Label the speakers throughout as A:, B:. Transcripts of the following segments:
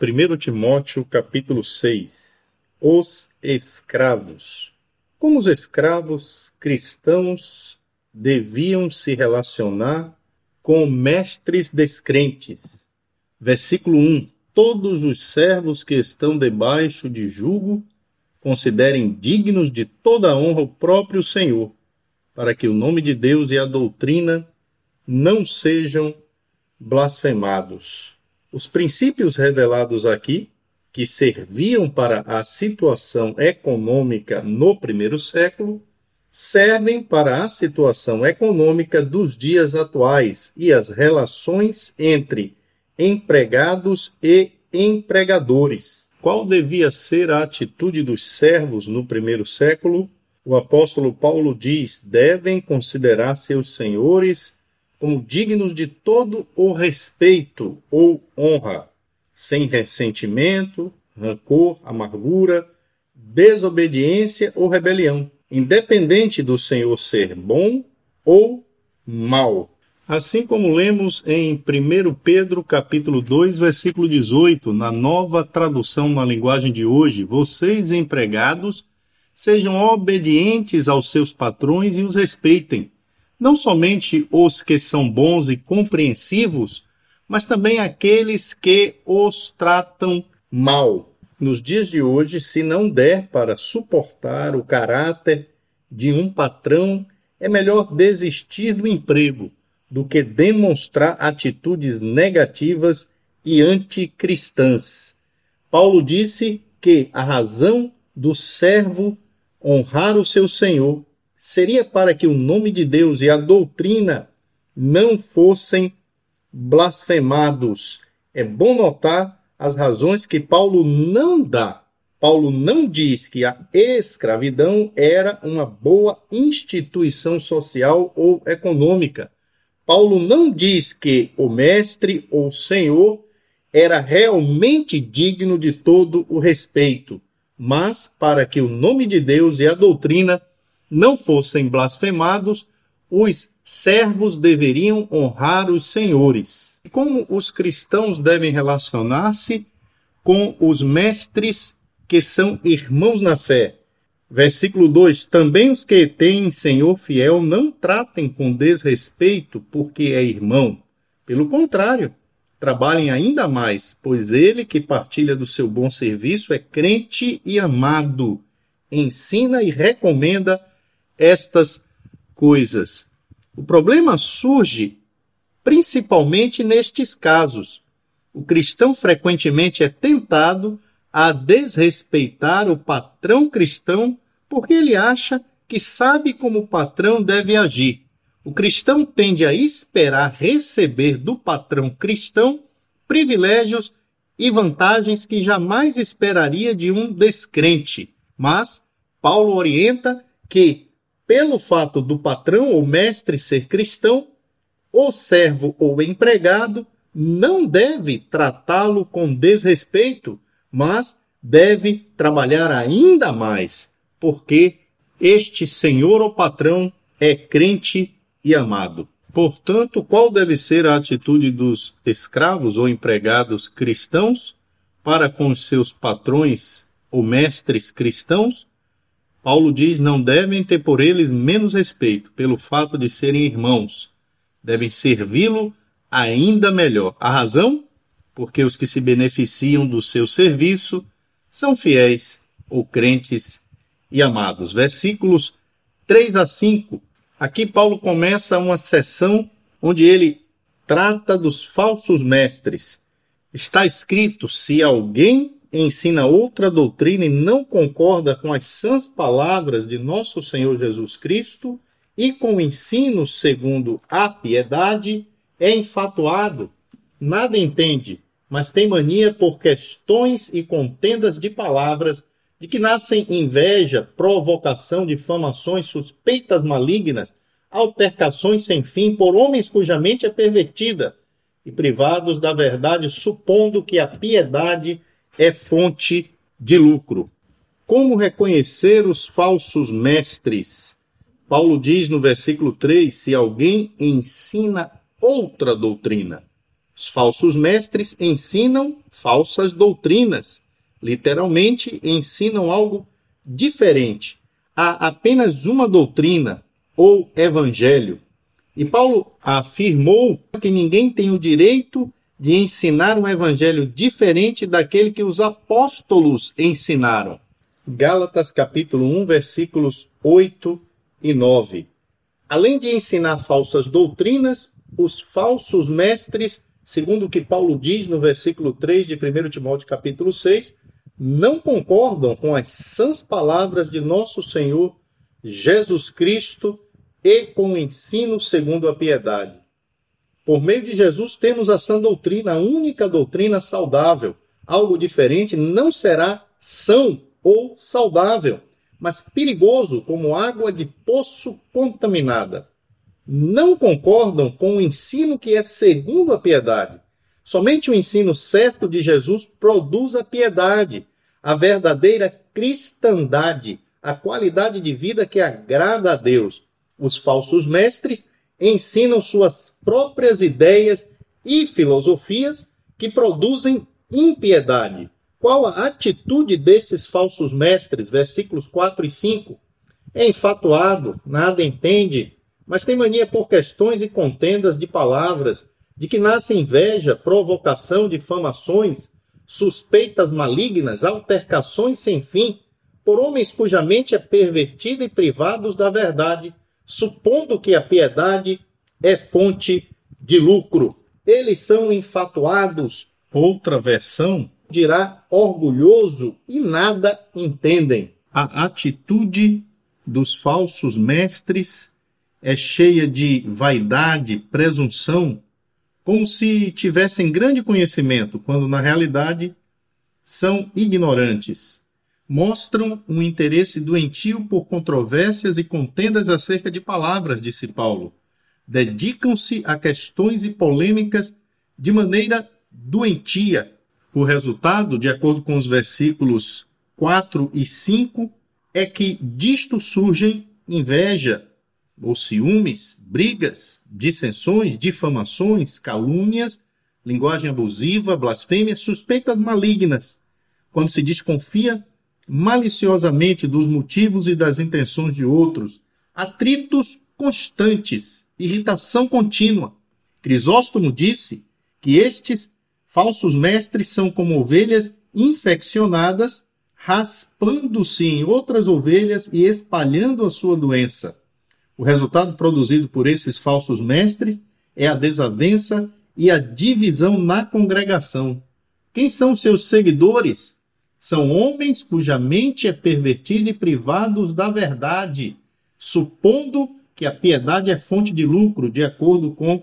A: 1 Timóteo capítulo 6 Os escravos. Como os escravos cristãos deviam se relacionar com mestres descrentes. Versículo 1: Todos os servos que estão debaixo de jugo considerem dignos de toda honra o próprio Senhor, para que o nome de Deus e a doutrina não sejam blasfemados. Os princípios revelados aqui, que serviam para a situação econômica no primeiro século, servem para a situação econômica dos dias atuais e as relações entre empregados e empregadores. Qual devia ser a atitude dos servos no primeiro século? O apóstolo Paulo diz: devem considerar seus senhores como dignos de todo o respeito ou honra, sem ressentimento, rancor, amargura, desobediência ou rebelião, independente do Senhor ser bom ou mal. Assim como lemos em 1 Pedro capítulo 2, versículo 18, na nova tradução na linguagem de hoje, vocês empregados sejam obedientes aos seus patrões e os respeitem, não somente os que são bons e compreensivos, mas também aqueles que os tratam mal. Nos dias de hoje, se não der para suportar o caráter de um patrão, é melhor desistir do emprego do que demonstrar atitudes negativas e anticristãs. Paulo disse que a razão do servo honrar o seu senhor seria para que o nome de Deus e a doutrina não fossem blasfemados. É bom notar as razões que Paulo não dá. Paulo não diz que a escravidão era uma boa instituição social ou econômica. Paulo não diz que o mestre ou senhor era realmente digno de todo o respeito, mas para que o nome de Deus e a doutrina não fossem blasfemados, os servos deveriam honrar os senhores. Como os cristãos devem relacionar-se com os mestres que são irmãos na fé? Versículo 2: Também os que têm senhor fiel não tratem com desrespeito porque é irmão. Pelo contrário, trabalhem ainda mais, pois ele que partilha do seu bom serviço é crente e amado. Ensina e recomenda estas coisas. O problema surge principalmente nestes casos. O cristão frequentemente é tentado a desrespeitar o patrão cristão porque ele acha que sabe como o patrão deve agir. O cristão tende a esperar receber do patrão cristão privilégios e vantagens que jamais esperaria de um descrente. Mas Paulo orienta que pelo fato do patrão ou mestre ser cristão, o servo ou empregado não deve tratá-lo com desrespeito, mas deve trabalhar ainda mais, porque este senhor ou patrão é crente e amado. Portanto, qual deve ser a atitude dos escravos ou empregados cristãos para com os seus patrões ou mestres cristãos? Paulo diz: não devem ter por eles menos respeito, pelo fato de serem irmãos. Devem servi-lo ainda melhor. A razão? Porque os que se beneficiam do seu serviço são fiéis ou crentes e amados. Versículos 3 a 5. Aqui Paulo começa uma sessão onde ele trata dos falsos mestres. Está escrito: se alguém ensina outra doutrina e não concorda com as sãs palavras de nosso Senhor Jesus Cristo e com o ensino segundo a piedade, é enfatuado, nada entende, mas tem mania por questões e contendas de palavras, de que nascem inveja, provocação, difamações, suspeitas malignas, altercações sem fim por homens cuja mente é pervertida, e privados da verdade, supondo que a piedade é fonte de lucro. Como reconhecer os falsos mestres? Paulo diz no versículo 3: se alguém ensina outra doutrina. Os falsos mestres ensinam falsas doutrinas. Literalmente, ensinam algo diferente. Há apenas uma doutrina ou evangelho. E Paulo afirmou que ninguém tem o direito de ensinar um evangelho diferente daquele que os apóstolos ensinaram. Gálatas capítulo 1, versículos 8 e 9. Além de ensinar falsas doutrinas, os falsos mestres segundo o que Paulo diz no versículo 3 de 1 Timóteo capítulo 6, não concordam com as sãs palavras de nosso Senhor Jesus Cristo e com o ensino segundo a piedade. Por meio de Jesus temos a sã doutrina, a única doutrina saudável. Algo diferente não será são ou saudável, mas perigoso como água de poço contaminada não concordam com o ensino que é segundo a piedade. Somente o ensino certo de Jesus produz a piedade, a verdadeira cristandade, a qualidade de vida que agrada a Deus. Os falsos mestres ensinam suas próprias ideias e filosofias que produzem impiedade. Qual a atitude desses falsos mestres? Versículos 4 e 5. É enfatuado, nada entende, mas tem mania por questões e contendas de palavras, de que nasce inveja, provocação, difamações, suspeitas malignas, altercações sem fim, por homens cuja mente é pervertida e privados da verdade, supondo que a piedade é fonte de lucro. Eles são enfatuados. Outra versão dirá orgulhoso e nada entendem. A atitude dos falsos mestres é cheia de vaidade, presunção, como se tivessem grande conhecimento, quando na realidade são ignorantes. Mostram um interesse doentio por controvérsias e contendas acerca de palavras, disse Paulo. Dedicam-se a questões e polêmicas de maneira doentia. O resultado, de acordo com os versículos 4 e 5, é que disto surgem inveja, ou ciúmes, brigas, dissensões, difamações, calúnias, linguagem abusiva, blasfêmias, suspeitas malignas, quando se desconfia maliciosamente dos motivos e das intenções de outros, atritos constantes, irritação contínua. Crisóstomo disse que estes falsos mestres são como ovelhas infeccionadas, raspando-se em outras ovelhas e espalhando a sua doença. O resultado produzido por esses falsos mestres é a desavença e a divisão na congregação. Quem são seus seguidores? São homens cuja mente é pervertida e privados da verdade, supondo que a piedade é fonte de lucro, de acordo com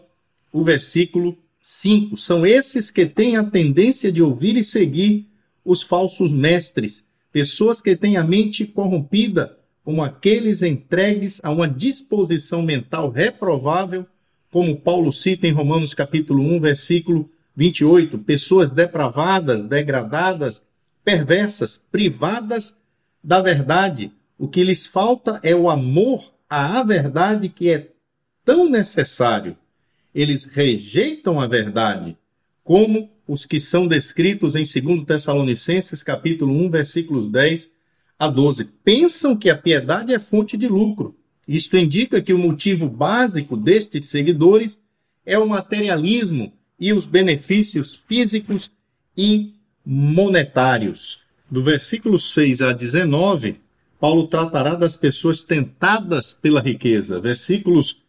A: o versículo 5. São esses que têm a tendência de ouvir e seguir os falsos mestres, pessoas que têm a mente corrompida como aqueles entregues a uma disposição mental reprovável, como Paulo cita em Romanos capítulo 1, versículo 28, pessoas depravadas, degradadas, perversas, privadas da verdade. O que lhes falta é o amor à verdade que é tão necessário. Eles rejeitam a verdade, como os que são descritos em 2 Tessalonicenses capítulo 1, versículos 10 a 12 pensam que a piedade é fonte de lucro. Isto indica que o motivo básico destes seguidores é o materialismo e os benefícios físicos e monetários. Do versículo 6 a 19, Paulo tratará das pessoas tentadas pela riqueza. Versículos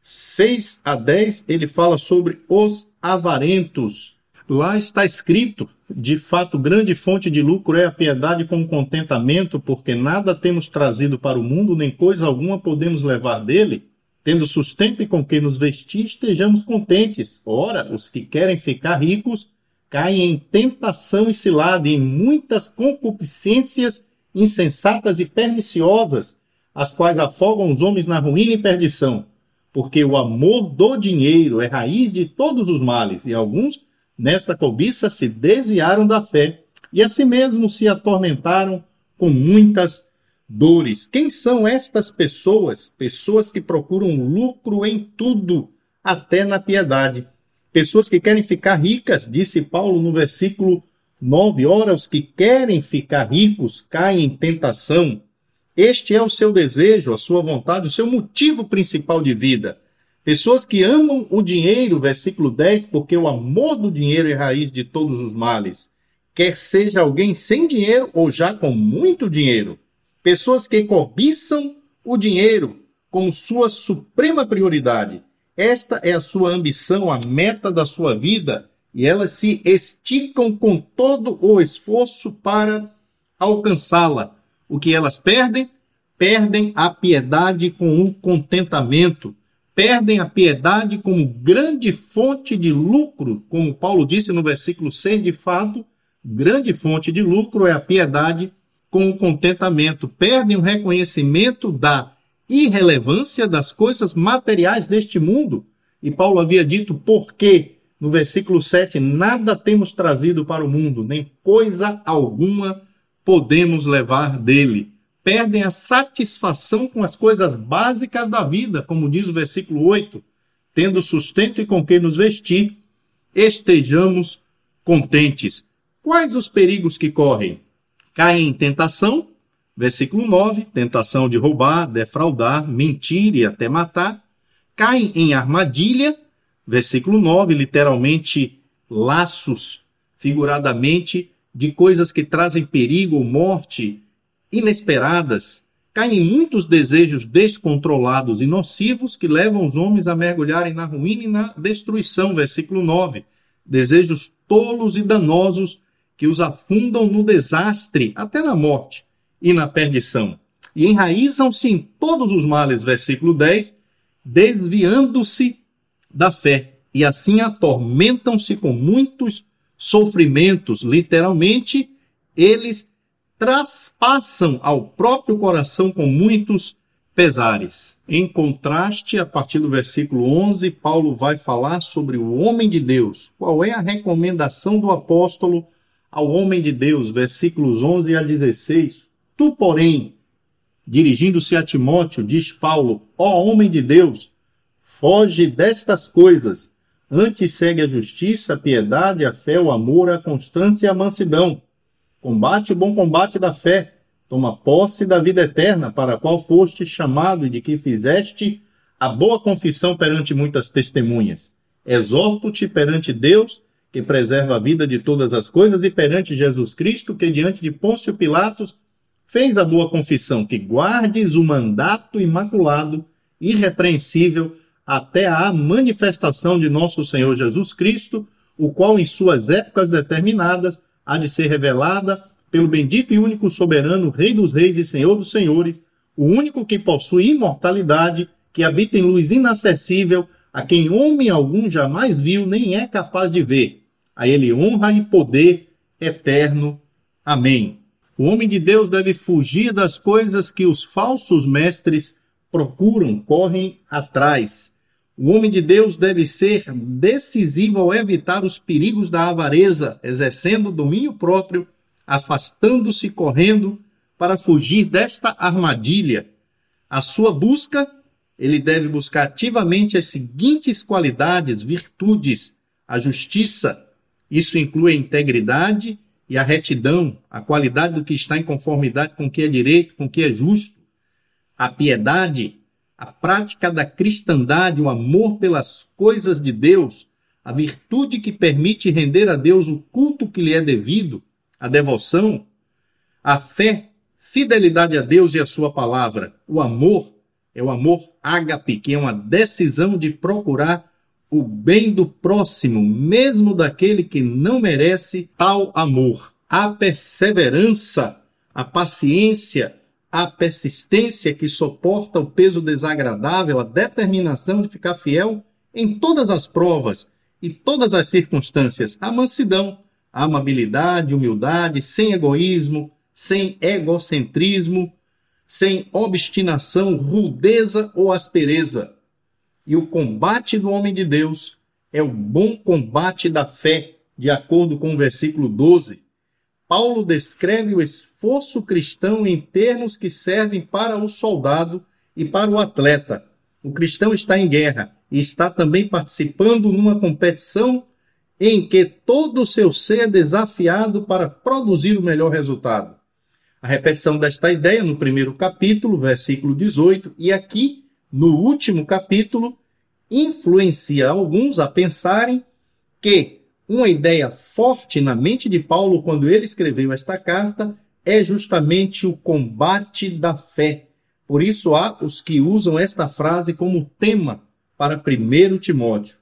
A: 6 a 10, ele fala sobre os avarentos. Lá está escrito de fato, grande fonte de lucro é a piedade com contentamento, porque nada temos trazido para o mundo, nem coisa alguma podemos levar dele. Tendo sustento e com que nos vestir, estejamos contentes. Ora, os que querem ficar ricos caem em tentação e cilada, em muitas concupiscências insensatas e perniciosas, as quais afogam os homens na ruína e perdição. Porque o amor do dinheiro é raiz de todos os males, e alguns Nessa cobiça se desviaram da fé e a si mesmo se atormentaram com muitas dores. Quem são estas pessoas? Pessoas que procuram lucro em tudo, até na piedade. Pessoas que querem ficar ricas, disse Paulo no versículo 9. Ora, os que querem ficar ricos caem em tentação. Este é o seu desejo, a sua vontade, o seu motivo principal de vida. Pessoas que amam o dinheiro, versículo 10, porque o amor do dinheiro é raiz de todos os males. Quer seja alguém sem dinheiro ou já com muito dinheiro. Pessoas que cobiçam o dinheiro como sua suprema prioridade. Esta é a sua ambição, a meta da sua vida, e elas se esticam com todo o esforço para alcançá-la. O que elas perdem? Perdem a piedade com o contentamento. Perdem a piedade como grande fonte de lucro, como Paulo disse no versículo 6, de fato, grande fonte de lucro é a piedade com o contentamento. Perdem o reconhecimento da irrelevância das coisas materiais deste mundo. E Paulo havia dito porque, no versículo 7, nada temos trazido para o mundo, nem coisa alguma podemos levar dele. Perdem a satisfação com as coisas básicas da vida, como diz o versículo 8, tendo sustento e com que nos vestir, estejamos contentes. Quais os perigos que correm? Caem em tentação, Versículo 9: tentação de roubar, defraudar, mentir e até matar. Caem em armadilha. Versículo 9, literalmente laços, figuradamente, de coisas que trazem perigo ou morte inesperadas. Caem em muitos desejos descontrolados e nocivos que levam os homens a mergulharem na ruína e na destruição. Versículo 9. Desejos tolos e danosos que os afundam no desastre, até na morte e na perdição. E enraizam-se em todos os males, versículo 10, desviando-se da fé. E assim atormentam-se com muitos sofrimentos. Literalmente, eles traspassam ao próprio coração com muitos pesares. Em contraste, a partir do versículo 11, Paulo vai falar sobre o homem de Deus. Qual é a recomendação do apóstolo ao homem de Deus? Versículos 11 a 16. Tu, porém, dirigindo-se a Timóteo, diz Paulo: Ó homem de Deus, foge destas coisas. Antes segue a justiça, a piedade, a fé, o amor, a constância e a mansidão. Combate o bom combate da fé. Toma posse da vida eterna, para a qual foste chamado e de que fizeste a boa confissão perante muitas testemunhas. Exorto-te perante Deus, que preserva a vida de todas as coisas, e perante Jesus Cristo, que diante de Pôncio Pilatos fez a boa confissão que guardes o mandato imaculado, irrepreensível, até a manifestação de nosso Senhor Jesus Cristo, o qual em suas épocas determinadas há de ser revelada pelo bendito e único soberano, Rei dos Reis e Senhor dos Senhores, o único que possui imortalidade, que habita em luz inacessível, a quem homem algum jamais viu nem é capaz de ver. A ele honra e poder eterno. Amém. O homem de Deus deve fugir das coisas que os falsos mestres procuram, correm atrás. O homem de Deus deve ser decisivo ao evitar os perigos da avareza, exercendo domínio próprio, afastando-se, correndo, para fugir desta armadilha. A sua busca, ele deve buscar ativamente as seguintes qualidades, virtudes: a justiça, isso inclui a integridade, e a retidão, a qualidade do que está em conformidade com o que é direito, com o que é justo, a piedade, a prática da cristandade, o amor pelas coisas de Deus, a virtude que permite render a Deus o culto que lhe é devido, a devoção, a fé, fidelidade a Deus e a sua palavra, o amor, é o amor ágape, que é uma decisão de procurar o bem do próximo, mesmo daquele que não merece tal amor. A perseverança, a paciência, a persistência que suporta o peso desagradável, a determinação de ficar fiel em todas as provas e todas as circunstâncias, a mansidão, a amabilidade, humildade, sem egoísmo, sem egocentrismo, sem obstinação, rudeza ou aspereza, e o combate do homem de Deus é o bom combate da fé, de acordo com o versículo 12. Paulo descreve o esforço cristão em termos que servem para o soldado e para o atleta. O cristão está em guerra. e está também participando numa competição em que todo o seu ser é desafiado para produzir o melhor resultado. A repetição desta ideia no primeiro capítulo, versículo 18, e aqui no último capítulo, influencia alguns a pensarem que uma ideia forte na mente de Paulo quando ele escreveu esta carta é justamente o combate da fé. Por isso há os que usam esta frase como tema para 1 Timóteo.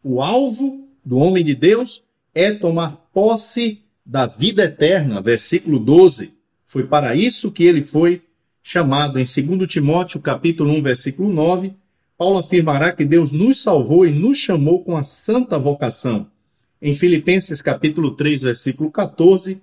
A: O alvo do homem de Deus é tomar posse da vida eterna, versículo 12. Foi para isso que ele foi chamado em 2 Timóteo, capítulo 1, versículo 9. Paulo afirmará que Deus nos salvou e nos chamou com a santa vocação. Em Filipenses, capítulo 3, versículo 14,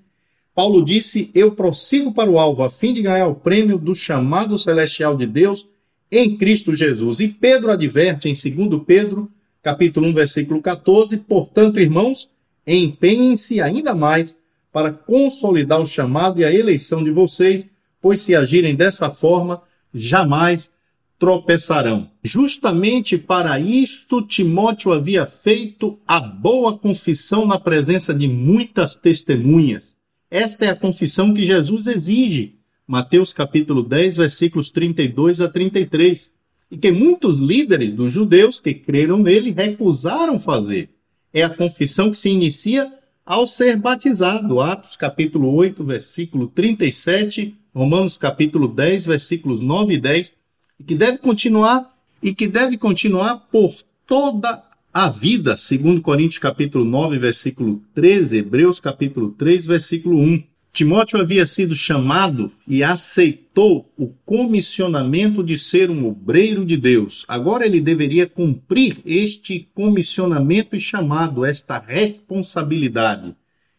A: Paulo disse: Eu prossigo para o alvo a fim de ganhar o prêmio do chamado celestial de Deus em Cristo Jesus. E Pedro adverte em 2 Pedro, capítulo 1, versículo 14, portanto, irmãos, empenhem-se ainda mais para consolidar o chamado e a eleição de vocês, pois se agirem dessa forma, jamais tropeçarão. Justamente para isto, Timóteo havia feito a boa confissão na presença de muitas testemunhas. Esta é a confissão que Jesus exige. Mateus capítulo 10, versículos 32 a 33 e que muitos líderes dos judeus que creram nele recusaram fazer. É a confissão que se inicia ao ser batizado. Atos capítulo 8, versículo 37, Romanos capítulo 10, versículos 9 e 10, e que deve continuar e que deve continuar por toda a vida, segundo Coríntios capítulo 9, versículo 13, Hebreus capítulo 3, versículo 1. Timóteo havia sido chamado e aceitou o comissionamento de ser um obreiro de Deus. Agora ele deveria cumprir este comissionamento e chamado, esta responsabilidade.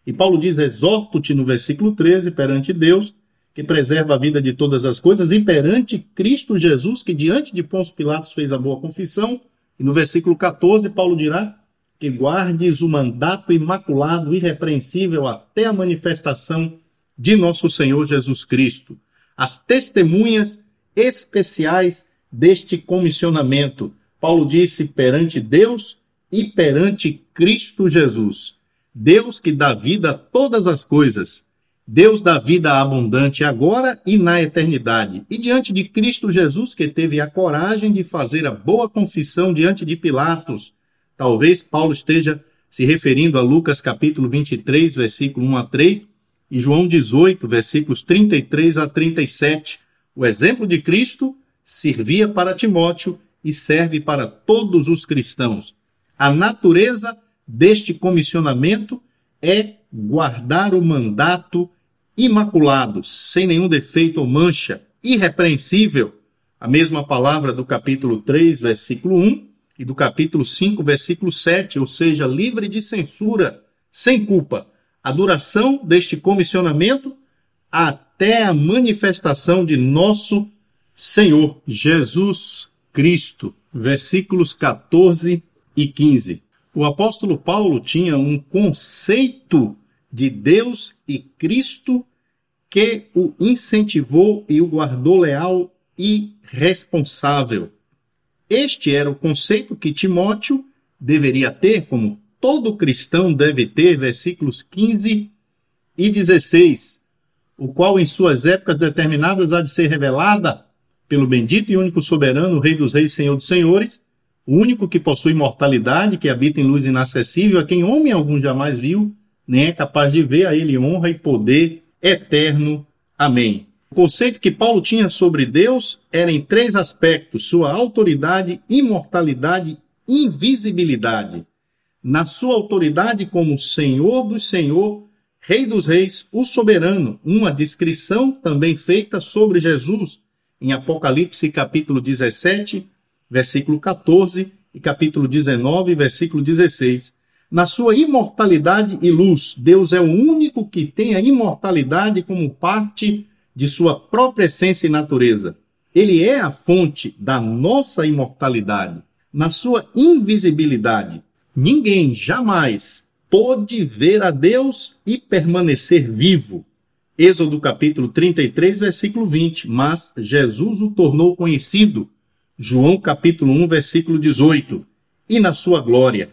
A: E Paulo diz: Exorto-te no versículo 13 perante Deus, que preserva a vida de todas as coisas, e perante Cristo Jesus, que diante de Pôncio Pilatos fez a boa confissão. E no versículo 14, Paulo dirá: que guardes o mandato imaculado, irrepreensível até a manifestação de nosso Senhor Jesus Cristo. As testemunhas especiais deste comissionamento. Paulo disse perante Deus e perante Cristo Jesus. Deus que dá vida a todas as coisas. Deus dá vida abundante agora e na eternidade. E diante de Cristo Jesus, que teve a coragem de fazer a boa confissão diante de Pilatos, Talvez Paulo esteja se referindo a Lucas capítulo 23, versículo 1 a 3, e João 18, versículos 33 a 37. O exemplo de Cristo servia para Timóteo e serve para todos os cristãos. A natureza deste comissionamento é guardar o mandato imaculado, sem nenhum defeito ou mancha, irrepreensível. A mesma palavra do capítulo 3, versículo 1, e do capítulo 5, versículo 7, ou seja, livre de censura, sem culpa. A duração deste comissionamento até a manifestação de nosso Senhor Jesus Cristo. Versículos 14 e 15. O apóstolo Paulo tinha um conceito de Deus e Cristo que o incentivou e o guardou leal e responsável. Este era o conceito que Timóteo deveria ter, como todo cristão deve ter, versículos 15 e 16, o qual em suas épocas determinadas há de ser revelada pelo bendito e único soberano, Rei dos Reis, Senhor dos Senhores, o único que possui imortalidade, que habita em luz inacessível, a quem homem algum jamais viu, nem é capaz de ver, a ele honra e poder eterno. Amém. O conceito que Paulo tinha sobre Deus era em três aspectos: sua autoridade, imortalidade e invisibilidade. Na sua autoridade como Senhor dos Senhor, Rei dos Reis, o soberano, uma descrição também feita sobre Jesus em Apocalipse capítulo 17, versículo 14 e capítulo 19, versículo 16. Na sua imortalidade e luz, Deus é o único que tem a imortalidade como parte de sua própria essência e natureza. Ele é a fonte da nossa imortalidade. Na sua invisibilidade, ninguém jamais pôde ver a Deus e permanecer vivo. Êxodo capítulo 33, versículo 20. Mas Jesus o tornou conhecido João capítulo 1, versículo 18. E na sua glória.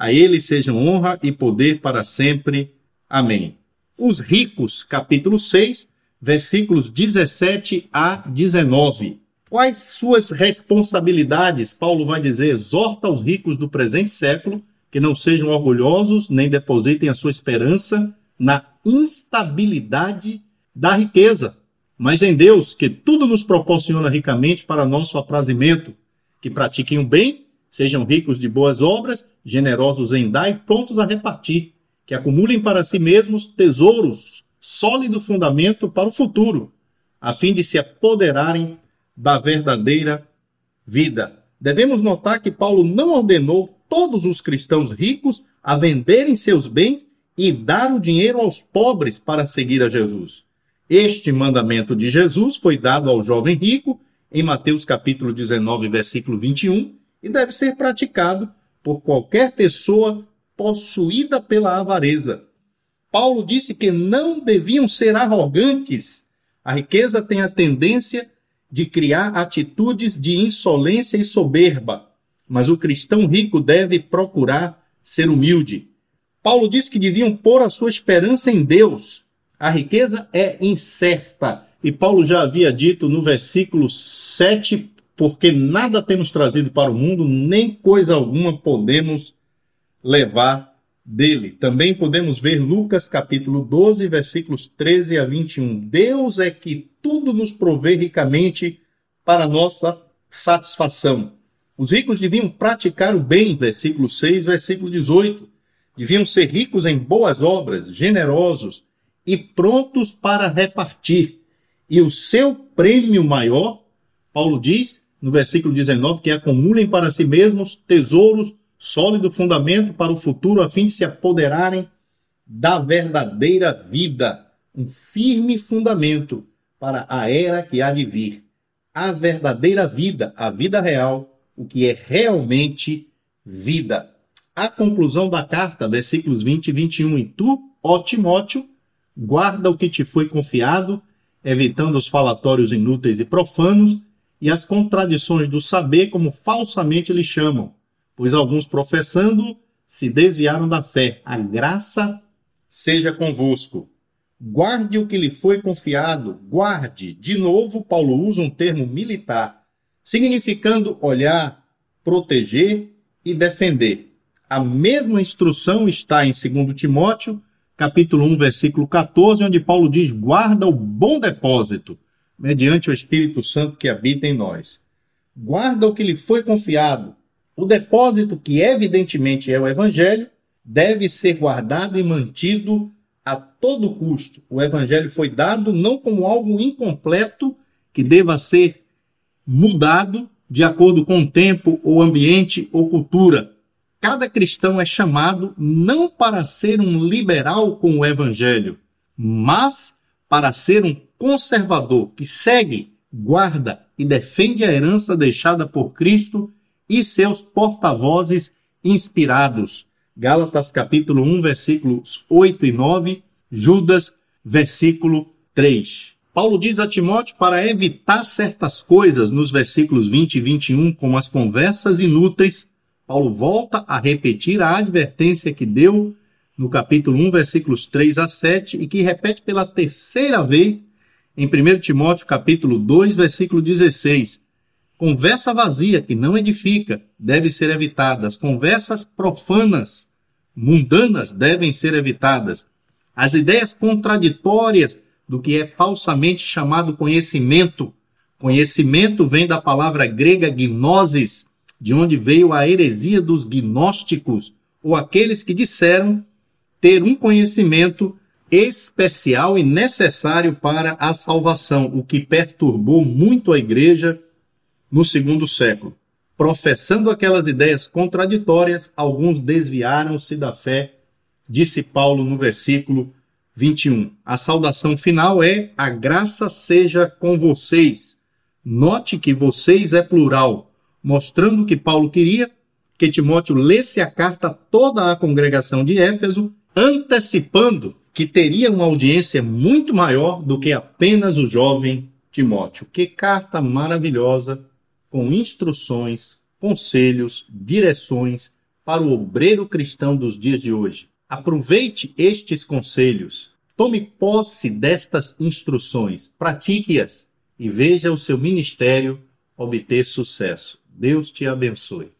A: A ele sejam honra e poder para sempre. Amém. Os ricos, capítulo 6, versículos 17 a 19. Quais suas responsabilidades? Paulo vai dizer: exorta os ricos do presente século que não sejam orgulhosos nem depositem a sua esperança na instabilidade da riqueza, mas em Deus, que tudo nos proporciona ricamente para nosso aprazimento, que pratiquem o bem, sejam ricos de boas obras, generosos em dar e prontos a repartir, que acumulem para si mesmos tesouros, sólido fundamento para o futuro, a fim de se apoderarem da verdadeira vida. Devemos notar que Paulo não ordenou todos os cristãos ricos a venderem seus bens e dar o dinheiro aos pobres para seguir a Jesus. Este mandamento de Jesus foi dado ao jovem rico em Mateus capítulo 19, versículo 21, e deve ser praticado por qualquer pessoa possuída pela avareza. Paulo disse que não deviam ser arrogantes. A riqueza tem a tendência de criar atitudes de insolência e soberba, mas o cristão rico deve procurar ser humilde. Paulo diz que deviam pôr a sua esperança em Deus, a riqueza é incerta. E Paulo já havia dito no versículo 7, porque nada temos trazido para o mundo, nem coisa alguma podemos levar dele. Também podemos ver Lucas capítulo 12, versículos 13 a 21. Deus é que tudo nos provê ricamente para nossa satisfação. Os ricos deviam praticar o bem, versículo 6, versículo 18. Deviam ser ricos em boas obras, generosos, e prontos para repartir. E o seu prêmio maior, Paulo diz no versículo 19, que acumulem para si mesmos tesouros, sólido fundamento para o futuro, a fim de se apoderarem da verdadeira vida, um firme fundamento para a era que há de vir. A verdadeira vida, a vida real, o que é realmente vida. A conclusão da carta, versículos 20 e 21. E tu, ó Timóteo, guarda o que te foi confiado, evitando os falatórios inúteis e profanos e as contradições do saber, como falsamente lhe chamam, pois alguns professando se desviaram da fé. A graça seja convosco. Guarde o que lhe foi confiado, guarde. De novo, Paulo usa um termo militar, significando olhar, proteger e defender. A mesma instrução está em 2 Timóteo capítulo 1, versículo 14, onde Paulo diz: guarda o bom depósito, mediante o Espírito Santo que habita em nós. Guarda o que lhe foi confiado. O depósito, que evidentemente é o Evangelho, deve ser guardado e mantido a todo custo. O Evangelho foi dado não como algo incompleto que deva ser mudado de acordo com o tempo, ou ambiente ou cultura, Cada cristão é chamado não para ser um liberal com o evangelho, mas para ser um conservador que segue, guarda e defende a herança deixada por Cristo e seus porta-vozes inspirados. Gálatas capítulo 1, versículos 8 e 9, Judas, versículo 3. Paulo diz a Timóteo para evitar certas coisas nos versículos 20 e 21, como as conversas inúteis, Paulo volta a repetir a advertência que deu no capítulo 1, versículos 3 a 7 e que repete pela terceira vez em 1 Timóteo capítulo 2, versículo 16. Conversa vazia que não edifica deve ser evitada. As conversas profanas, mundanas devem ser evitadas. As ideias contraditórias do que é falsamente chamado conhecimento. Conhecimento vem da palavra grega gnosis, de onde veio a heresia dos gnósticos, ou aqueles que disseram ter um conhecimento especial e necessário para a salvação, o que perturbou muito a igreja no segundo século. Professando aquelas ideias contraditórias, alguns desviaram-se da fé, disse Paulo no versículo 21. A saudação final é: a graça seja com vocês. Note que vocês é plural, mostrando que Paulo queria que Timóteo lesse a carta a toda a congregação de Éfeso, antecipando que teria uma audiência muito maior do que apenas o jovem Timóteo. Que carta maravilhosa com instruções, conselhos, direções para o obreiro cristão dos dias de hoje. Aproveite estes conselhos, tome posse destas instruções, pratique-as e veja o seu ministério obter sucesso. Deus te abençoe.